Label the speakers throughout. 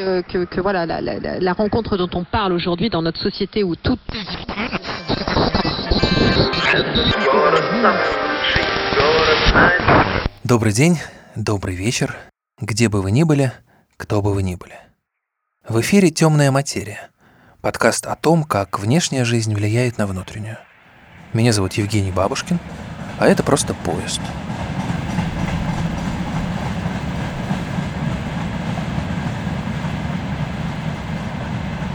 Speaker 1: que, que, que voilà la, la, la, rencontre dont on parle aujourd'hui dans notre société où tout
Speaker 2: Добрый день, добрый вечер, где бы вы ни были, кто бы вы ни были. В эфире «Темная материя» – подкаст о том, как внешняя жизнь влияет на внутреннюю. Меня зовут Евгений Бабушкин, а это просто поезд –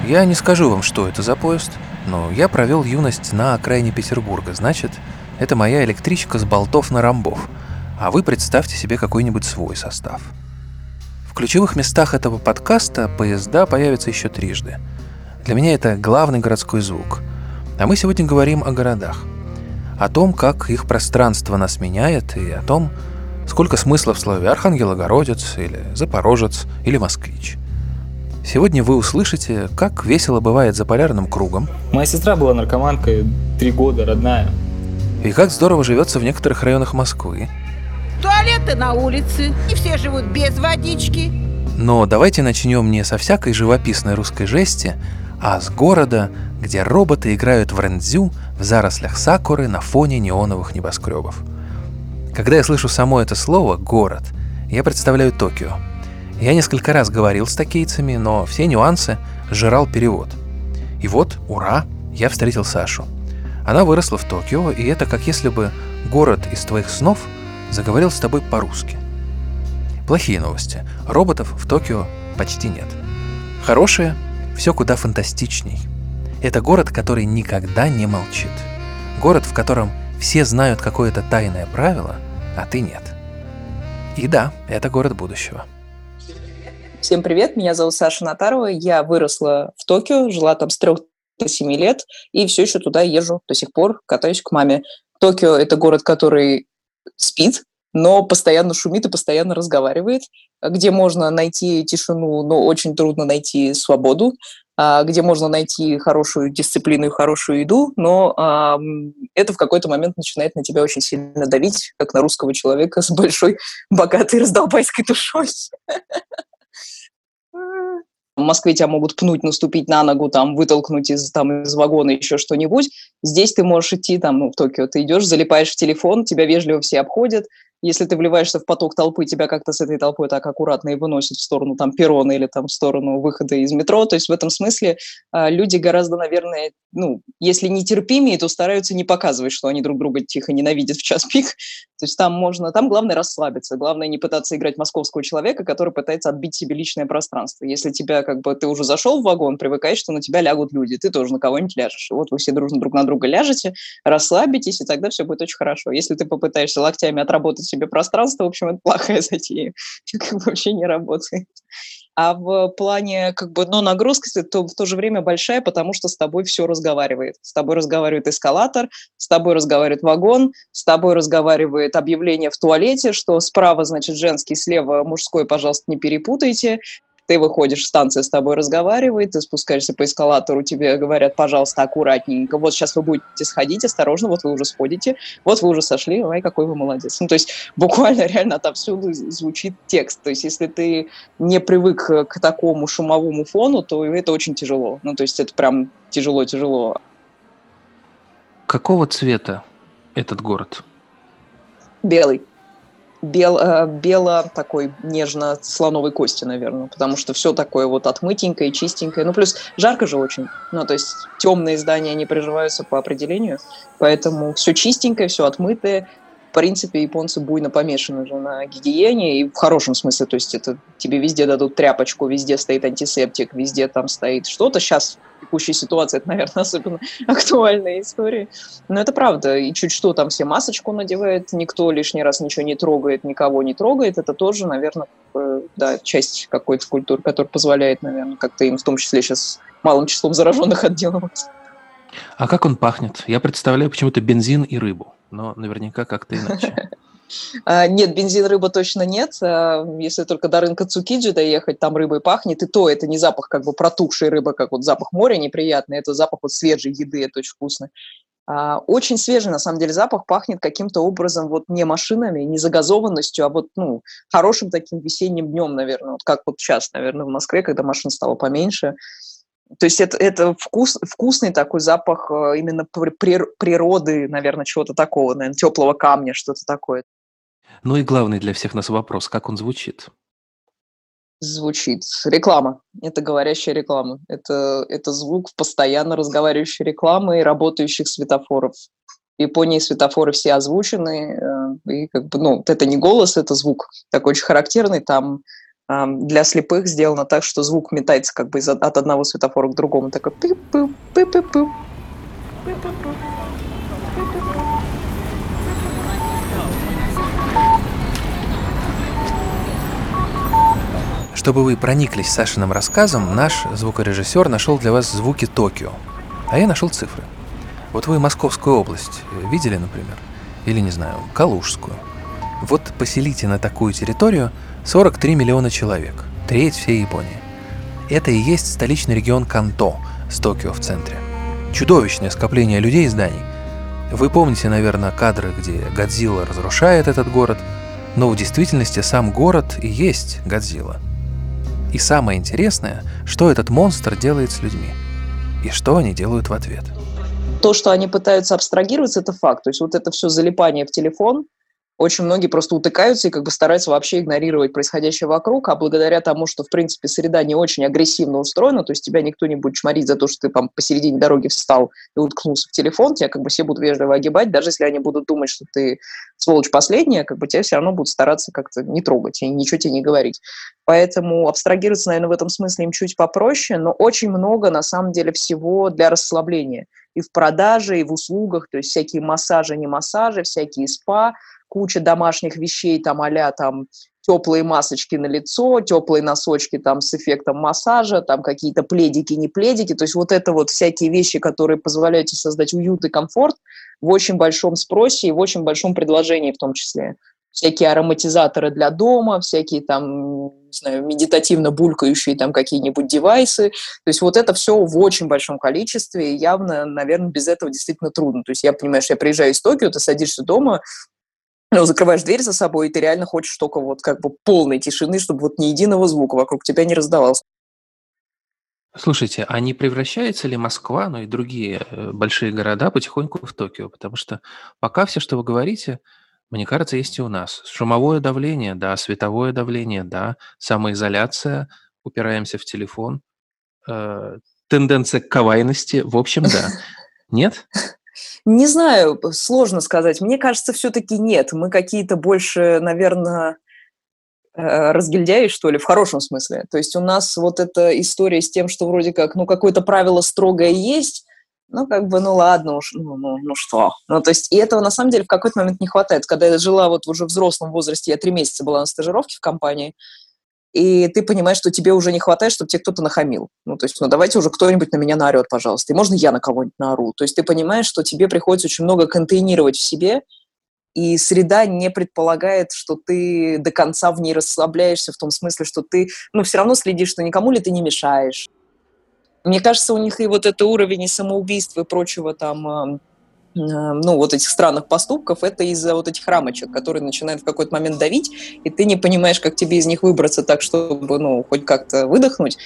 Speaker 2: Я не скажу вам, что это за поезд, но я провел юность на окраине Петербурга, значит, это моя электричка с болтов на ромбов, а вы представьте себе какой-нибудь свой состав. В ключевых местах этого подкаста поезда появятся еще трижды. Для меня это главный городской звук. А мы сегодня говорим о городах. О том, как их пространство нас меняет, и о том, сколько смысла в слове «архангелогородец» или «запорожец» или «москвич». Сегодня вы услышите, как весело бывает за полярным кругом.
Speaker 3: Моя сестра была наркоманкой три года, родная.
Speaker 2: И как здорово живется в некоторых районах Москвы.
Speaker 4: Туалеты на улице, и все живут без водички.
Speaker 2: Но давайте начнем не со всякой живописной русской жести, а с города, где роботы играют в рендзю в зарослях сакуры на фоне неоновых небоскребов. Когда я слышу само это слово «город», я представляю Токио – я несколько раз говорил с токийцами, но все нюансы сжирал перевод. И вот, ура, я встретил Сашу. Она выросла в Токио, и это как если бы город из твоих снов заговорил с тобой по-русски. Плохие новости. Роботов в Токио почти нет. Хорошие – все куда фантастичней. Это город, который никогда не молчит. Город, в котором все знают какое-то тайное правило, а ты нет. И да, это город будущего –
Speaker 5: Всем привет, меня зовут Саша Натарова, я выросла в Токио, жила там с трех до семи лет, и все еще туда езжу до сих пор, катаюсь к маме. Токио – это город, который спит, но постоянно шумит и постоянно разговаривает, где можно найти тишину, но очень трудно найти свободу, а, где можно найти хорошую дисциплину и хорошую еду, но это в какой-то момент начинает на тебя очень сильно давить, как на русского человека с большой, богатой раздолбайской душой. В Москве тебя могут пнуть, наступить на ногу, там, вытолкнуть из, там, из вагона еще что-нибудь. Здесь ты можешь идти, там, ну, в Токио ты идешь, залипаешь в телефон, тебя вежливо все обходят, если ты вливаешься в поток толпы, тебя как-то с этой толпой так аккуратно и выносят в сторону там перрона или там в сторону выхода из метро. То есть в этом смысле э, люди гораздо, наверное, ну, если не терпимее, то стараются не показывать, что они друг друга тихо ненавидят в час пик. То есть там можно, там главное расслабиться, главное не пытаться играть московского человека, который пытается отбить себе личное пространство. Если тебя как бы ты уже зашел в вагон, привыкаешь, что на тебя лягут люди, ты тоже на кого-нибудь ляжешь. Вот вы все дружно друг на друга ляжете, расслабитесь, и тогда все будет очень хорошо. Если ты попытаешься локтями отработать себе пространство, в общем, это плохая затея. Вообще не работает. А в плане как бы, но нагрузка то в то же время большая, потому что с тобой все разговаривает. С тобой разговаривает эскалатор, с тобой разговаривает вагон, с тобой разговаривает объявление в туалете, что справа, значит, женский, слева мужской, пожалуйста, не перепутайте ты выходишь, станция с тобой разговаривает, ты спускаешься по эскалатору, тебе говорят, пожалуйста, аккуратненько, вот сейчас вы будете сходить, осторожно, вот вы уже сходите, вот вы уже сошли, ой, какой вы молодец. Ну, то есть буквально реально отовсюду звучит текст. То есть если ты не привык к такому шумовому фону, то это очень тяжело. Ну, то есть это прям тяжело-тяжело.
Speaker 2: Какого цвета этот город?
Speaker 5: Белый бел, э, бело такой нежно-слоновой кости, наверное, потому что все такое вот отмытенькое, чистенькое. Ну, плюс жарко же очень. Ну, то есть темные здания, они приживаются по определению, поэтому все чистенькое, все отмытое. В принципе, японцы буйно помешаны же на гигиене, и в хорошем смысле, то есть это тебе везде дадут тряпочку, везде стоит антисептик, везде там стоит что-то. Сейчас текущей ситуации это, наверное, особенно актуальная история. Но это правда. И чуть что там все масочку надевают, никто лишний раз ничего не трогает, никого не трогает. Это тоже, наверное, да, часть какой-то культуры, которая позволяет, наверное, как-то им в том числе сейчас малым числом зараженных отделываться.
Speaker 2: А как он пахнет? Я представляю почему-то бензин и рыбу, но наверняка как-то иначе.
Speaker 5: А, нет, бензин, рыба точно нет. А, если только до рынка Цукиджи доехать, там рыбой пахнет, и то это не запах как бы протухшей рыбы, как вот запах моря неприятный, это запах вот свежей еды, это очень вкусно. А, очень свежий, на самом деле, запах пахнет каким-то образом вот не машинами, не загазованностью, а вот, ну, хорошим таким весенним днем, наверное, вот как вот сейчас, наверное, в Москве, когда машин стало поменьше. То есть это, это вкус, вкусный такой запах э, именно природы, наверное, чего-то такого, наверное, теплого камня, что-то такое.
Speaker 2: Ну и главный для всех нас вопрос, как он звучит?
Speaker 5: звучит. Реклама. Это говорящая реклама. Это, это звук постоянно разговаривающей рекламы и работающих светофоров. В Японии светофоры все озвучены, э, и как бы, ну, это не голос, это звук такой очень характерный. Там для слепых сделано так, что звук метается как бы от одного светофора к другому. Такой пип-пип, пип-пип-пип.
Speaker 2: Чтобы вы прониклись Сашиным рассказом, наш звукорежиссер нашел для вас звуки Токио, а я нашел цифры. Вот вы Московскую область видели, например? Или, не знаю, Калужскую. Вот поселите на такую территорию 43 миллиона человек, треть всей Японии. Это и есть столичный регион Канто с Токио в центре. Чудовищное скопление людей и зданий. Вы помните, наверное, кадры, где Годзилла разрушает этот город, но в действительности сам город и есть Годзилла – и самое интересное, что этот монстр делает с людьми. И что они делают в ответ.
Speaker 5: То, что они пытаются абстрагироваться, это факт. То есть вот это все залипание в телефон, очень многие просто утыкаются и как бы стараются вообще игнорировать происходящее вокруг, а благодаря тому, что, в принципе, среда не очень агрессивно устроена, то есть тебя никто не будет чморить за то, что ты там посередине дороги встал и уткнулся в телефон, тебя как бы все будут вежливо огибать, даже если они будут думать, что ты сволочь последняя, как бы тебя все равно будут стараться как-то не трогать и ничего тебе не говорить. Поэтому абстрагироваться, наверное, в этом смысле им чуть попроще, но очень много, на самом деле, всего для расслабления. И в продаже, и в услугах, то есть всякие массажи, не массажи, всякие спа, куча домашних вещей, там а там теплые масочки на лицо, теплые носочки там с эффектом массажа, там какие-то пледики, не пледики. То есть вот это вот всякие вещи, которые позволяют создать уют и комфорт в очень большом спросе и в очень большом предложении в том числе. Всякие ароматизаторы для дома, всякие там, не знаю, медитативно булькающие там какие-нибудь девайсы. То есть вот это все в очень большом количестве, и явно, наверное, без этого действительно трудно. То есть я понимаю, что я приезжаю из Токио, ты садишься дома, ну, закрываешь дверь за собой, и ты реально хочешь только вот как бы полной тишины, чтобы вот ни единого звука вокруг тебя не раздавался.
Speaker 2: Слушайте, а не превращается ли Москва, ну и другие э, большие города потихоньку в Токио? Потому что пока все, что вы говорите, мне кажется, есть и у нас. Шумовое давление, да, световое давление, да, самоизоляция, упираемся в телефон, э, тенденция к кавайности, в общем, да. Нет?
Speaker 5: Не знаю, сложно сказать. Мне кажется, все-таки нет. Мы какие-то больше, наверное, э, разгильдяи, что ли, в хорошем смысле. То есть у нас вот эта история с тем, что вроде как, ну, какое-то правило строгое есть, ну, как бы, ну, ладно уж, ну, ну, ну что. Ну, то есть, и этого, на самом деле, в какой-то момент не хватает. Когда я жила вот уже в взрослом возрасте, я три месяца была на стажировке в компании, и ты понимаешь, что тебе уже не хватает, чтобы тебе кто-то нахамил. Ну, то есть, ну, давайте уже кто-нибудь на меня наорет, пожалуйста. И можно я на кого-нибудь наору. То есть ты понимаешь, что тебе приходится очень много контейнировать в себе, и среда не предполагает, что ты до конца в ней расслабляешься, в том смысле, что ты, ну, все равно следишь, что никому ли ты не мешаешь. Мне кажется, у них и вот это уровень и самоубийства и прочего там ну, вот этих странных поступков, это из-за вот этих рамочек, которые начинают в какой-то момент давить, и ты не понимаешь, как тебе из них выбраться так, чтобы, ну, хоть как-то выдохнуть.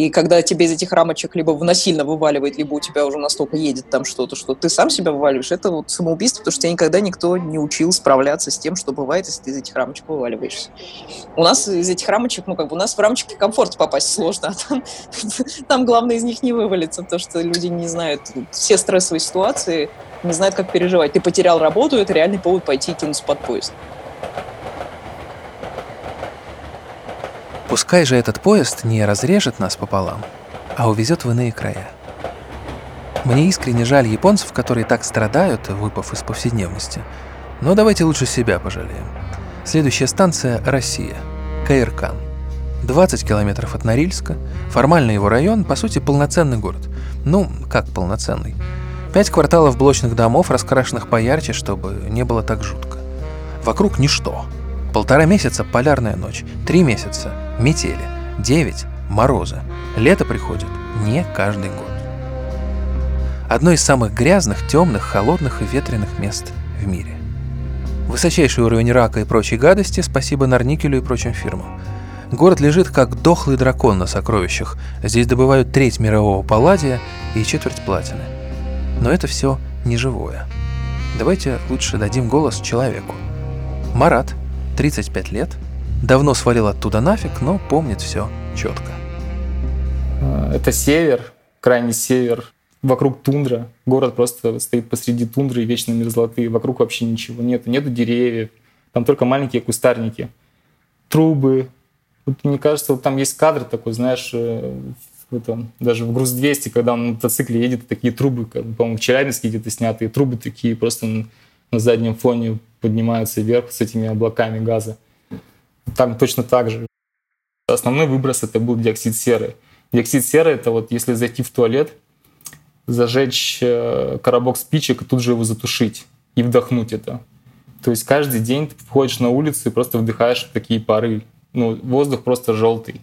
Speaker 5: И когда тебе из этих рамочек либо насильно вываливает, либо у тебя уже настолько едет там что-то, что ты сам себя вываливаешь, это вот самоубийство, потому что тебя никогда никто не учил справляться с тем, что бывает, если ты из этих рамочек вываливаешься. У нас из этих рамочек, ну, как бы у нас в рамочки комфорт попасть сложно, а там, там главное из них не вывалиться, то, что люди не знают все стрессовые ситуации, не знают, как переживать. Ты потерял работу, это реальный повод пойти и кинуться под поезд.
Speaker 2: Пускай же этот поезд не разрежет нас пополам, а увезет в иные края. Мне искренне жаль японцев, которые так страдают, выпав из повседневности. Но давайте лучше себя пожалеем. Следующая станция – Россия. Каиркан. 20 километров от Норильска. Формально его район, по сути, полноценный город. Ну, как полноценный? Пять кварталов блочных домов, раскрашенных поярче, чтобы не было так жутко. Вокруг ничто. Полтора месяца – полярная ночь, три месяца – метели, девять – морозы. Лето приходит не каждый год. Одно из самых грязных, темных, холодных и ветреных мест в мире. Высочайший уровень рака и прочей гадости, спасибо Нарникелю и прочим фирмам. Город лежит как дохлый дракон на сокровищах. Здесь добывают треть мирового палладия и четверть платины. Но это все не живое. Давайте лучше дадим голос человеку. Марат, 35 лет, давно свалил оттуда нафиг, но помнит все четко.
Speaker 3: А, это север, крайний север. Вокруг тундра. Город просто стоит посреди тундры и вечно мерзлоты. Вокруг вообще ничего нет. Нету деревьев. Там только маленькие кустарники. Трубы. Вот, мне кажется, вот там есть кадр такой, знаешь, э, в даже в Груз-200, когда он на мотоцикле едет, такие трубы, по-моему, в Челябинске где-то снятые трубы такие просто на заднем фоне поднимаются вверх с этими облаками газа. Там точно так же. Основной выброс это был диоксид серы. Диоксид серы это вот если зайти в туалет, зажечь э, коробок спичек и тут же его затушить и вдохнуть это. То есть каждый день ты входишь на улицу и просто вдыхаешь такие пары. Ну, воздух просто желтый.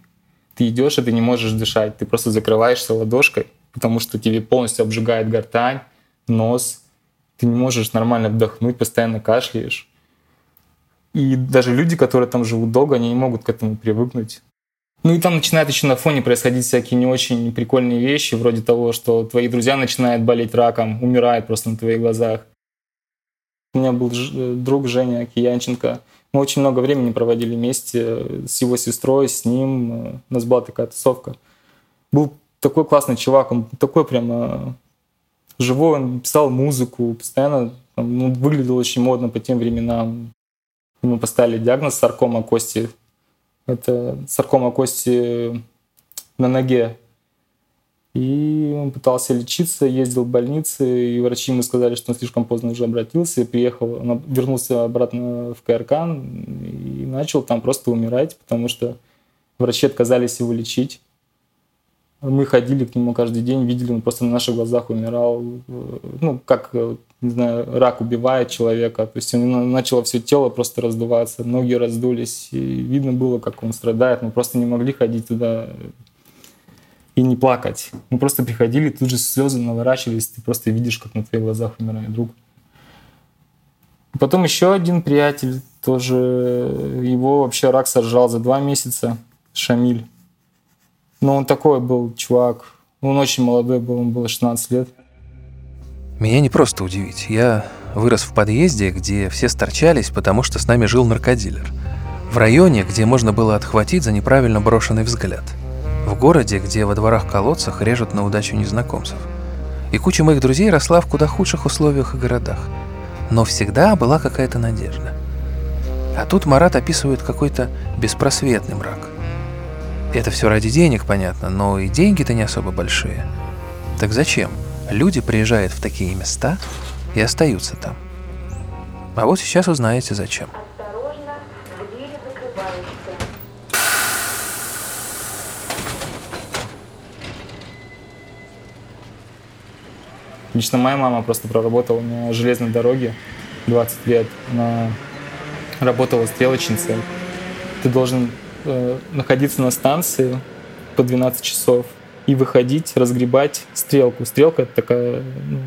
Speaker 3: Ты идешь, и ты не можешь дышать. Ты просто закрываешься ладошкой, потому что тебе полностью обжигает гортань, нос. Ты не можешь нормально вдохнуть, постоянно кашляешь. И даже люди, которые там живут долго, они не могут к этому привыкнуть. Ну и там начинают еще на фоне происходить всякие не очень прикольные вещи, вроде того, что твои друзья начинают болеть раком, умирают просто на твоих глазах. У меня был э, друг Женя Киянченко. Мы очень много времени проводили вместе с его сестрой, с ним. Э, у нас была такая тусовка. Был такой классный чувак, он такой прямо живой, он писал музыку, постоянно ну, выглядел очень модно по тем временам. Ему поставили диагноз саркома кости это саркома кости на ноге. И он пытался лечиться, ездил в больницы, и врачи ему сказали, что он слишком поздно уже обратился, приехал, он вернулся обратно в КРК и начал там просто умирать, потому что врачи отказались его лечить. Мы ходили к нему каждый день, видели, он просто на наших глазах умирал. Ну, как, не знаю, рак убивает человека. То есть у него начало все тело просто раздуваться, ноги раздулись. И видно было, как он страдает. Мы просто не могли ходить туда и не плакать. Мы просто приходили, тут же слезы наворачивались, ты просто видишь, как на твоих глазах умирает друг. Потом еще один приятель, тоже его вообще рак сожрал за два месяца, Шамиль. Но он такой был чувак. Он очень молодой был, ему было 16 лет.
Speaker 2: Меня не просто удивить. Я вырос в подъезде, где все сторчались, потому что с нами жил наркодилер. В районе, где можно было отхватить за неправильно брошенный взгляд. В городе, где во дворах-колодцах режут на удачу незнакомцев. И куча моих друзей росла в куда худших условиях и городах. Но всегда была какая-то надежда. А тут Марат описывает какой-то беспросветный мрак – это все ради денег, понятно, но и деньги-то не особо большие. Так зачем? Люди приезжают в такие места и остаются там. А вот сейчас узнаете зачем.
Speaker 3: Лично моя мама просто проработала на железной дороге 20 лет. Она работала стрелочницей. Ты должен э, находиться на станции по 12 часов и выходить, разгребать стрелку. Стрелка — это такая ну,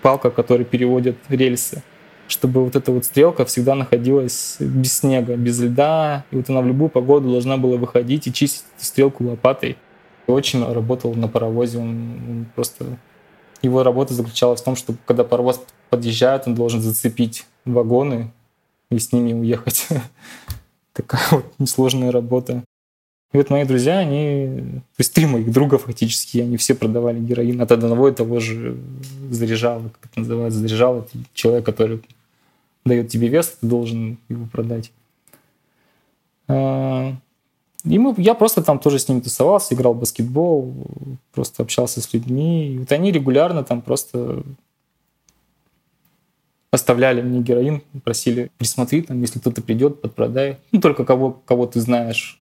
Speaker 3: палка, которая переводит рельсы чтобы вот эта вот стрелка всегда находилась без снега, без льда, и вот она в любую погоду должна была выходить и чистить эту стрелку лопатой. И очень работал на паровозе, он, просто... Его работа заключалась в том, что когда паровоз подъезжает, он должен зацепить вагоны и с ними уехать. такая вот несложная работа. И вот мои друзья, они, то есть три моих друга фактически, они все продавали героин от одного и того же заряжала, как это называется, заряжал это человек, который дает тебе вес, ты должен его продать. А, и мы, я просто там тоже с ними тусовался, играл в баскетбол, просто общался с людьми. И вот они регулярно там просто оставляли мне героин, просили присмотри, там, если кто-то придет, подпродай. Ну, только кого, кого ты знаешь.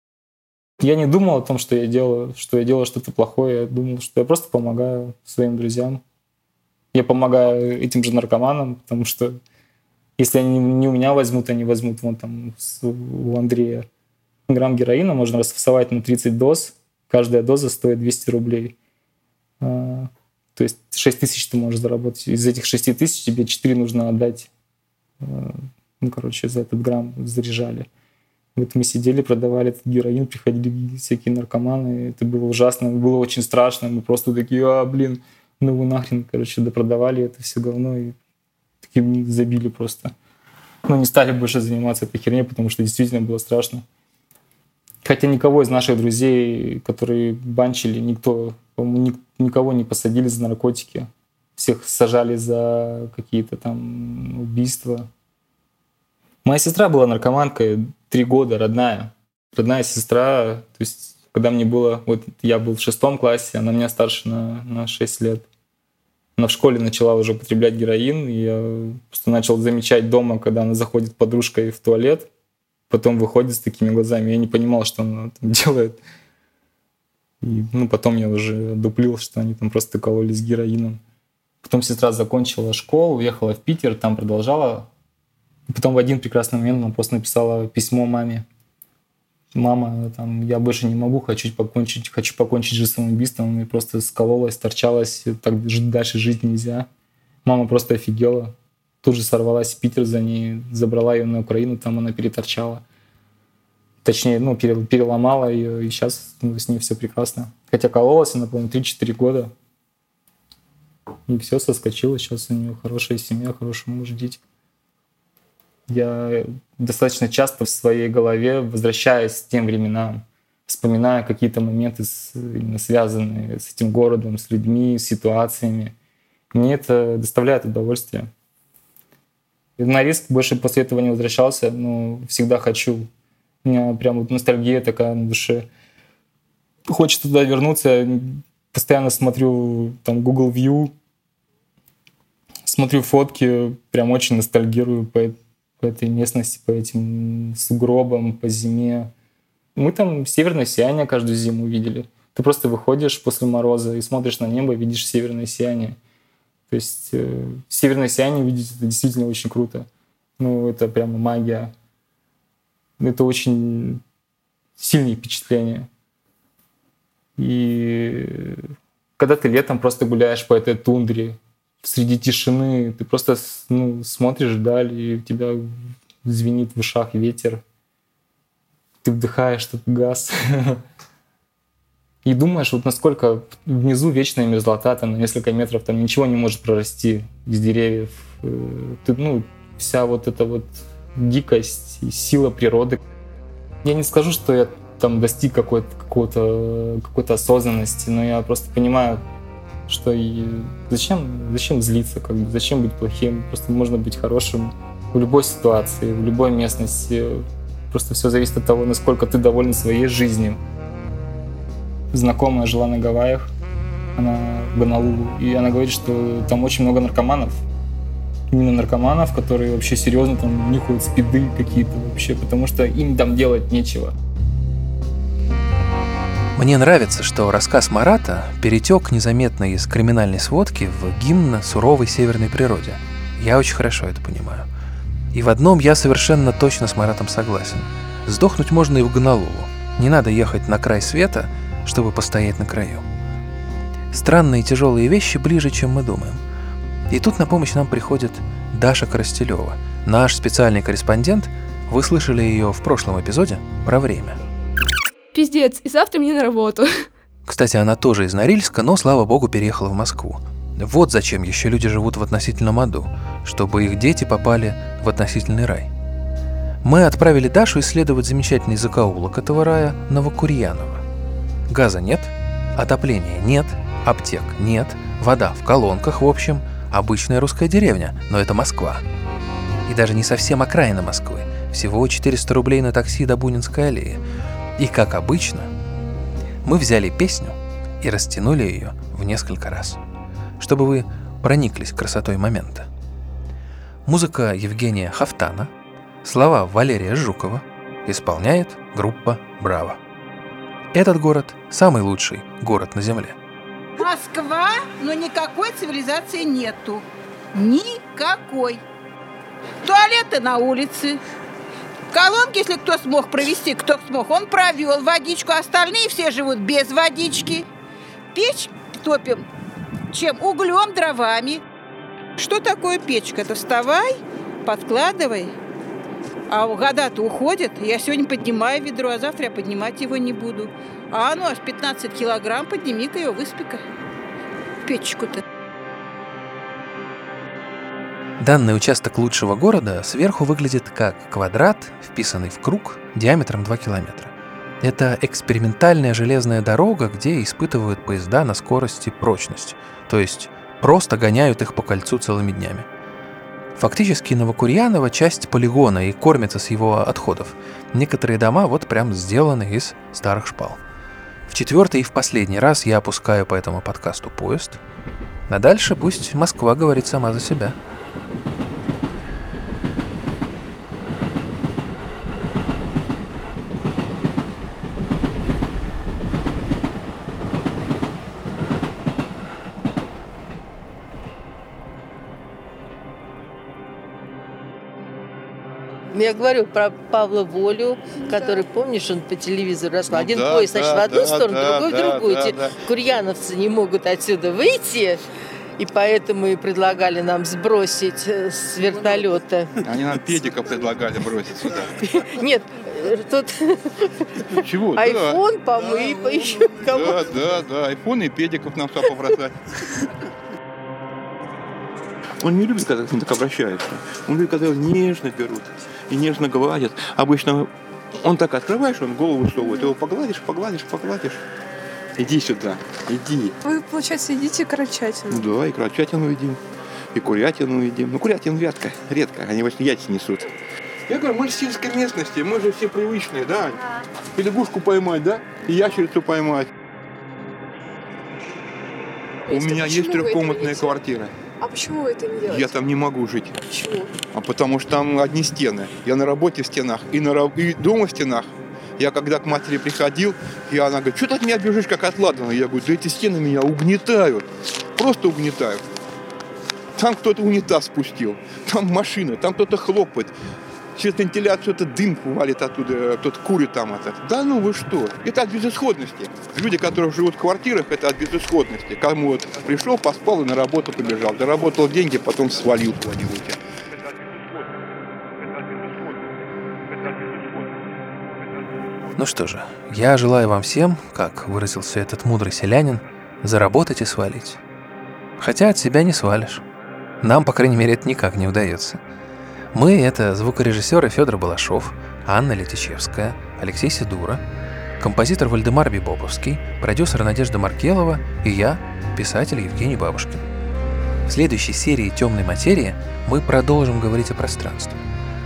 Speaker 3: Я не думал о том, что я делаю, что я делаю что-то плохое. Я думал, что я просто помогаю своим друзьям. Я помогаю этим же наркоманам, потому что если они не у меня возьмут, они возьмут вон там у Андрея. Грамм героина можно расфасовать на 30 доз. Каждая доза стоит 200 рублей. То есть 6 тысяч ты можешь заработать. Из этих 6 тысяч тебе 4 нужно отдать. Э, ну, короче, за этот грамм заряжали. Вот мы сидели, продавали этот героин, приходили всякие наркоманы. Это было ужасно, было очень страшно. Мы просто такие, а, блин, ну вы нахрен, короче, допродавали это все говно и таким забили просто. Но не стали больше заниматься этой херней, потому что действительно было страшно. Хотя никого из наших друзей, которые банчили, никто, никого не посадили за наркотики. Всех сажали за какие-то там убийства. Моя сестра была наркоманкой три года, родная. Родная сестра, то есть когда мне было, вот я был в шестом классе, она меня старше на, на 6 лет. Она в школе начала уже употреблять героин, и я просто начал замечать дома, когда она заходит подружкой в туалет, потом выходит с такими глазами. Я не понимал, что она там делает. И, ну, потом я уже дуплил, что они там просто кололись героином. Потом сестра закончила школу, уехала в Питер, там продолжала. Потом в один прекрасный момент она просто написала письмо маме мама, там, я больше не могу, хочу покончить, хочу покончить жизнь самоубийством, и просто скололась, торчалась, так дальше жить нельзя. Мама просто офигела, тут же сорвалась в Питер за ней, забрала ее на Украину, там она переторчала. Точнее, ну, переломала ее, и сейчас ну, с ней все прекрасно. Хотя кололась она, по-моему, 3-4 года. И все соскочило, сейчас у нее хорошая семья, хороший муж, дети. Я достаточно часто в своей голове возвращаюсь к тем временам, вспоминая какие-то моменты, связанные с этим городом, с людьми, с ситуациями. Мне это доставляет удовольствие. На риск больше после этого не возвращался, но всегда хочу. У прям вот ностальгия такая на душе. Хочется туда вернуться. Постоянно смотрю там Google View, смотрю фотки, прям очень ностальгирую по по этой местности, по этим сугробам, по зиме. Мы там северное сияние каждую зиму видели. Ты просто выходишь после мороза и смотришь на небо, видишь северное сияние. То есть э, северное сияние видеть это действительно очень круто. Ну, это прямо магия. Это очень сильные впечатления. И когда ты летом просто гуляешь по этой тундре, среди тишины, ты просто ну, смотришь вдаль, и у тебя звенит в ушах ветер, ты вдыхаешь этот газ. И думаешь, вот насколько внизу вечная мерзлота, там на несколько метров, там ничего не может прорасти из деревьев. Э, ты, ну, вся вот эта вот дикость сила природы. Я не скажу, что я там достиг какой-то какой-то какой-то осознанности, но я просто понимаю, что и зачем, зачем злиться, как бы, зачем быть плохим, просто можно быть хорошим в любой ситуации, в любой местности. Просто все зависит от того, насколько ты доволен своей жизнью. Знакомая жила на Гавайях, она в Гонолулу, и она говорит, что там очень много наркоманов, именно наркоманов, которые вообще серьезно там нюхают спиды какие-то вообще, потому что им там делать нечего.
Speaker 2: Мне нравится, что рассказ Марата перетек незаметно из криминальной сводки в гимн суровой северной природе. Я очень хорошо это понимаю. И в одном я совершенно точно с Маратом согласен. Сдохнуть можно и в Гонолулу. Не надо ехать на край света, чтобы постоять на краю. Странные тяжелые вещи ближе, чем мы думаем. И тут на помощь нам приходит Даша Коростелева, наш специальный корреспондент. Вы слышали ее в прошлом эпизоде про время –
Speaker 6: пиздец, и завтра мне на работу.
Speaker 2: Кстати, она тоже из Норильска, но, слава богу, переехала в Москву. Вот зачем еще люди живут в относительном аду, чтобы их дети попали в относительный рай. Мы отправили Дашу исследовать замечательный закоулок этого рая Новокурьяново. Газа нет, отопления нет, аптек нет, вода в колонках, в общем, обычная русская деревня, но это Москва. И даже не совсем окраина Москвы, всего 400 рублей на такси до Бунинской аллеи, и как обычно, мы взяли песню и растянули ее в несколько раз, чтобы вы прониклись красотой момента. Музыка Евгения Хафтана, слова Валерия Жукова, исполняет группа «Браво». Этот город – самый лучший город на Земле.
Speaker 4: Москва, но никакой цивилизации нету. Никакой. Туалеты на улице, Колонки, если кто смог провести, кто смог, он провел водичку. Остальные все живут без водички. Печь топим чем углем, дровами. Что такое печка? Это вставай, подкладывай. А года-то уходят. Я сегодня поднимаю ведро, а завтра я поднимать его не буду. А оно аж 15 килограмм, подними-ка его, выспи-ка. Печку-то.
Speaker 2: Данный участок лучшего города сверху выглядит как квадрат, вписанный в круг диаметром 2 километра. Это экспериментальная железная дорога, где испытывают поезда на скорость и прочность, то есть просто гоняют их по кольцу целыми днями. Фактически Новокурьяново – часть полигона и кормится с его отходов. Некоторые дома вот прям сделаны из старых шпал. В четвертый и в последний раз я опускаю по этому подкасту поезд. А дальше пусть Москва говорит сама за себя.
Speaker 7: Я говорю про Павла Волю, который, помнишь, он по телевизору рассказывал.
Speaker 8: Ну
Speaker 7: Один
Speaker 8: да,
Speaker 7: поезд,
Speaker 8: да,
Speaker 7: значит, в одну
Speaker 8: да,
Speaker 7: сторону,
Speaker 8: да,
Speaker 7: другой в
Speaker 8: да,
Speaker 7: другую.
Speaker 8: да,
Speaker 7: Эти
Speaker 8: да.
Speaker 7: курьяновцы не могут отсюда выйти, и поэтому и предлагали нам сбросить э, с вертолета.
Speaker 8: Они нам педика предлагали бросить сюда.
Speaker 7: Нет, э, тут
Speaker 8: Чего? Да.
Speaker 7: айфон, помыть, еще кому
Speaker 8: Да, да, да. Айфон и педиков нам сюда побросать. Он не любит, когда к ним так обращаются. Он любит, когда его нежно берут и нежно гладят. Обычно он так открываешь, он голову высовывает. Его погладишь, погладишь, погладишь. Иди сюда, иди.
Speaker 6: Вы, получается, едите крольчатину.
Speaker 8: Да, и крольчатину едим, и курятину едим. Ну, курятину редко, редко. Они вот яйца несут. Я говорю, мы же сельской местности, мы же все привычные, да? И лягушку поймать, да? И ящерицу поймать. У
Speaker 6: Есть, а
Speaker 8: меня есть трехкомнатная квартира.
Speaker 6: А почему вы это не делаете?
Speaker 8: Я там не могу жить.
Speaker 6: Почему?
Speaker 8: А потому что там одни стены. Я на работе в стенах и, на, и дома в стенах. Я когда к матери приходил, и она говорит, что ты от меня бежишь, как от ладана? Я говорю, да эти стены меня угнетают. Просто угнетают. Там кто-то унитаз спустил, там машина, там кто-то хлопает. Через вентиляцию это дым валит оттуда, кто-то курит там это. Да ну вы что? Это от безысходности. Люди, которые живут в квартирах, это от безысходности. Кому вот пришел, поспал и на работу побежал. Доработал деньги, потом свалил куда-нибудь.
Speaker 2: Ну что же, я желаю вам всем, как выразился этот мудрый селянин, заработать и свалить. Хотя от себя не свалишь. Нам, по крайней мере, это никак не удается. Мы — это звукорежиссеры Федор Балашов, Анна Летичевская, Алексей Сидура, композитор Вальдемар Бибоповский, продюсер Надежда Маркелова и я, писатель Евгений Бабушкин. В следующей серии «Темной материи» мы продолжим говорить о пространстве.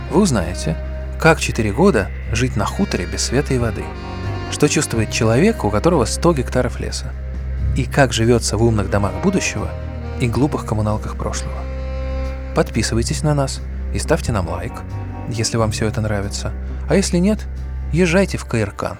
Speaker 2: Вы узнаете, как 4 года жить на хуторе без света и воды, что чувствует человек, у которого 100 гектаров леса, и как живется в умных домах будущего и глупых коммуналках прошлого. Подписывайтесь на нас и ставьте нам лайк, если вам все это нравится. А если нет, езжайте в КРК.